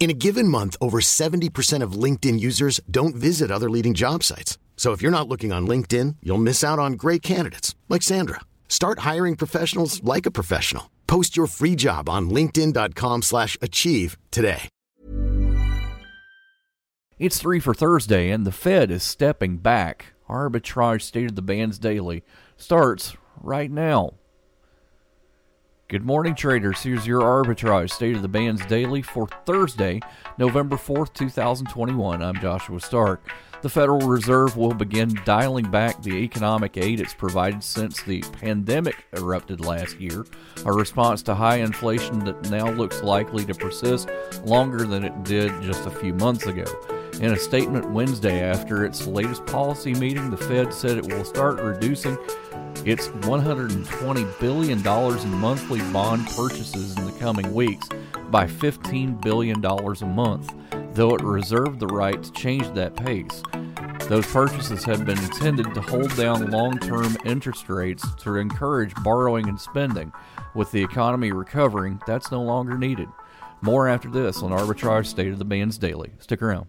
In a given month, over 70% of LinkedIn users don't visit other leading job sites. So if you're not looking on LinkedIn, you'll miss out on great candidates like Sandra. Start hiring professionals like a professional. Post your free job on linkedin.com/achieve today. It's three for Thursday, and the Fed is stepping back. Arbitrage State of the Bands Daily starts right now. Good morning, traders. Here's your arbitrage state of the bands daily for Thursday, November 4th, 2021. I'm Joshua Stark. The Federal Reserve will begin dialing back the economic aid it's provided since the pandemic erupted last year, a response to high inflation that now looks likely to persist longer than it did just a few months ago. In a statement Wednesday after its latest policy meeting, the Fed said it will start reducing its $120 billion in monthly bond purchases in the coming weeks by $15 billion a month, though it reserved the right to change that pace. Those purchases have been intended to hold down long term interest rates to encourage borrowing and spending. With the economy recovering, that's no longer needed. More after this on Arbitrage State of the Bands Daily. Stick around.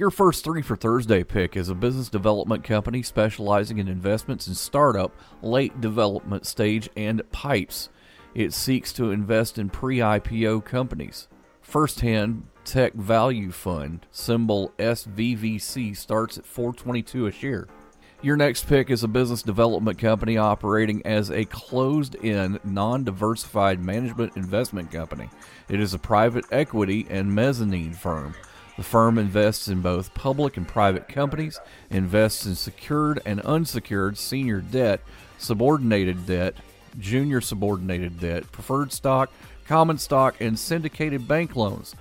Your first three for Thursday pick is a business development company specializing in investments in startup, late development stage, and pipes. It seeks to invest in pre IPO companies. Firsthand Tech Value Fund, symbol SVVC, starts at 422 a share. Your next pick is a business development company operating as a closed-end, non diversified management investment company. It is a private equity and mezzanine firm. The firm invests in both public and private companies, invests in secured and unsecured senior debt, subordinated debt, junior subordinated debt, preferred stock, common stock, and syndicated bank loans.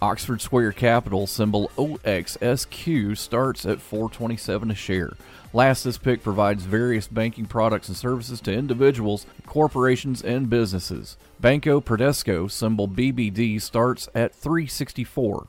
Oxford Square Capital symbol OXSQ starts at 427 a share. Last, this pick provides various banking products and services to individuals, corporations, and businesses. Banco Bradesco symbol BBD starts at 364.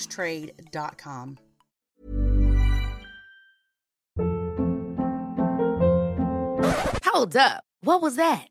trade.com. Hold up. What was that?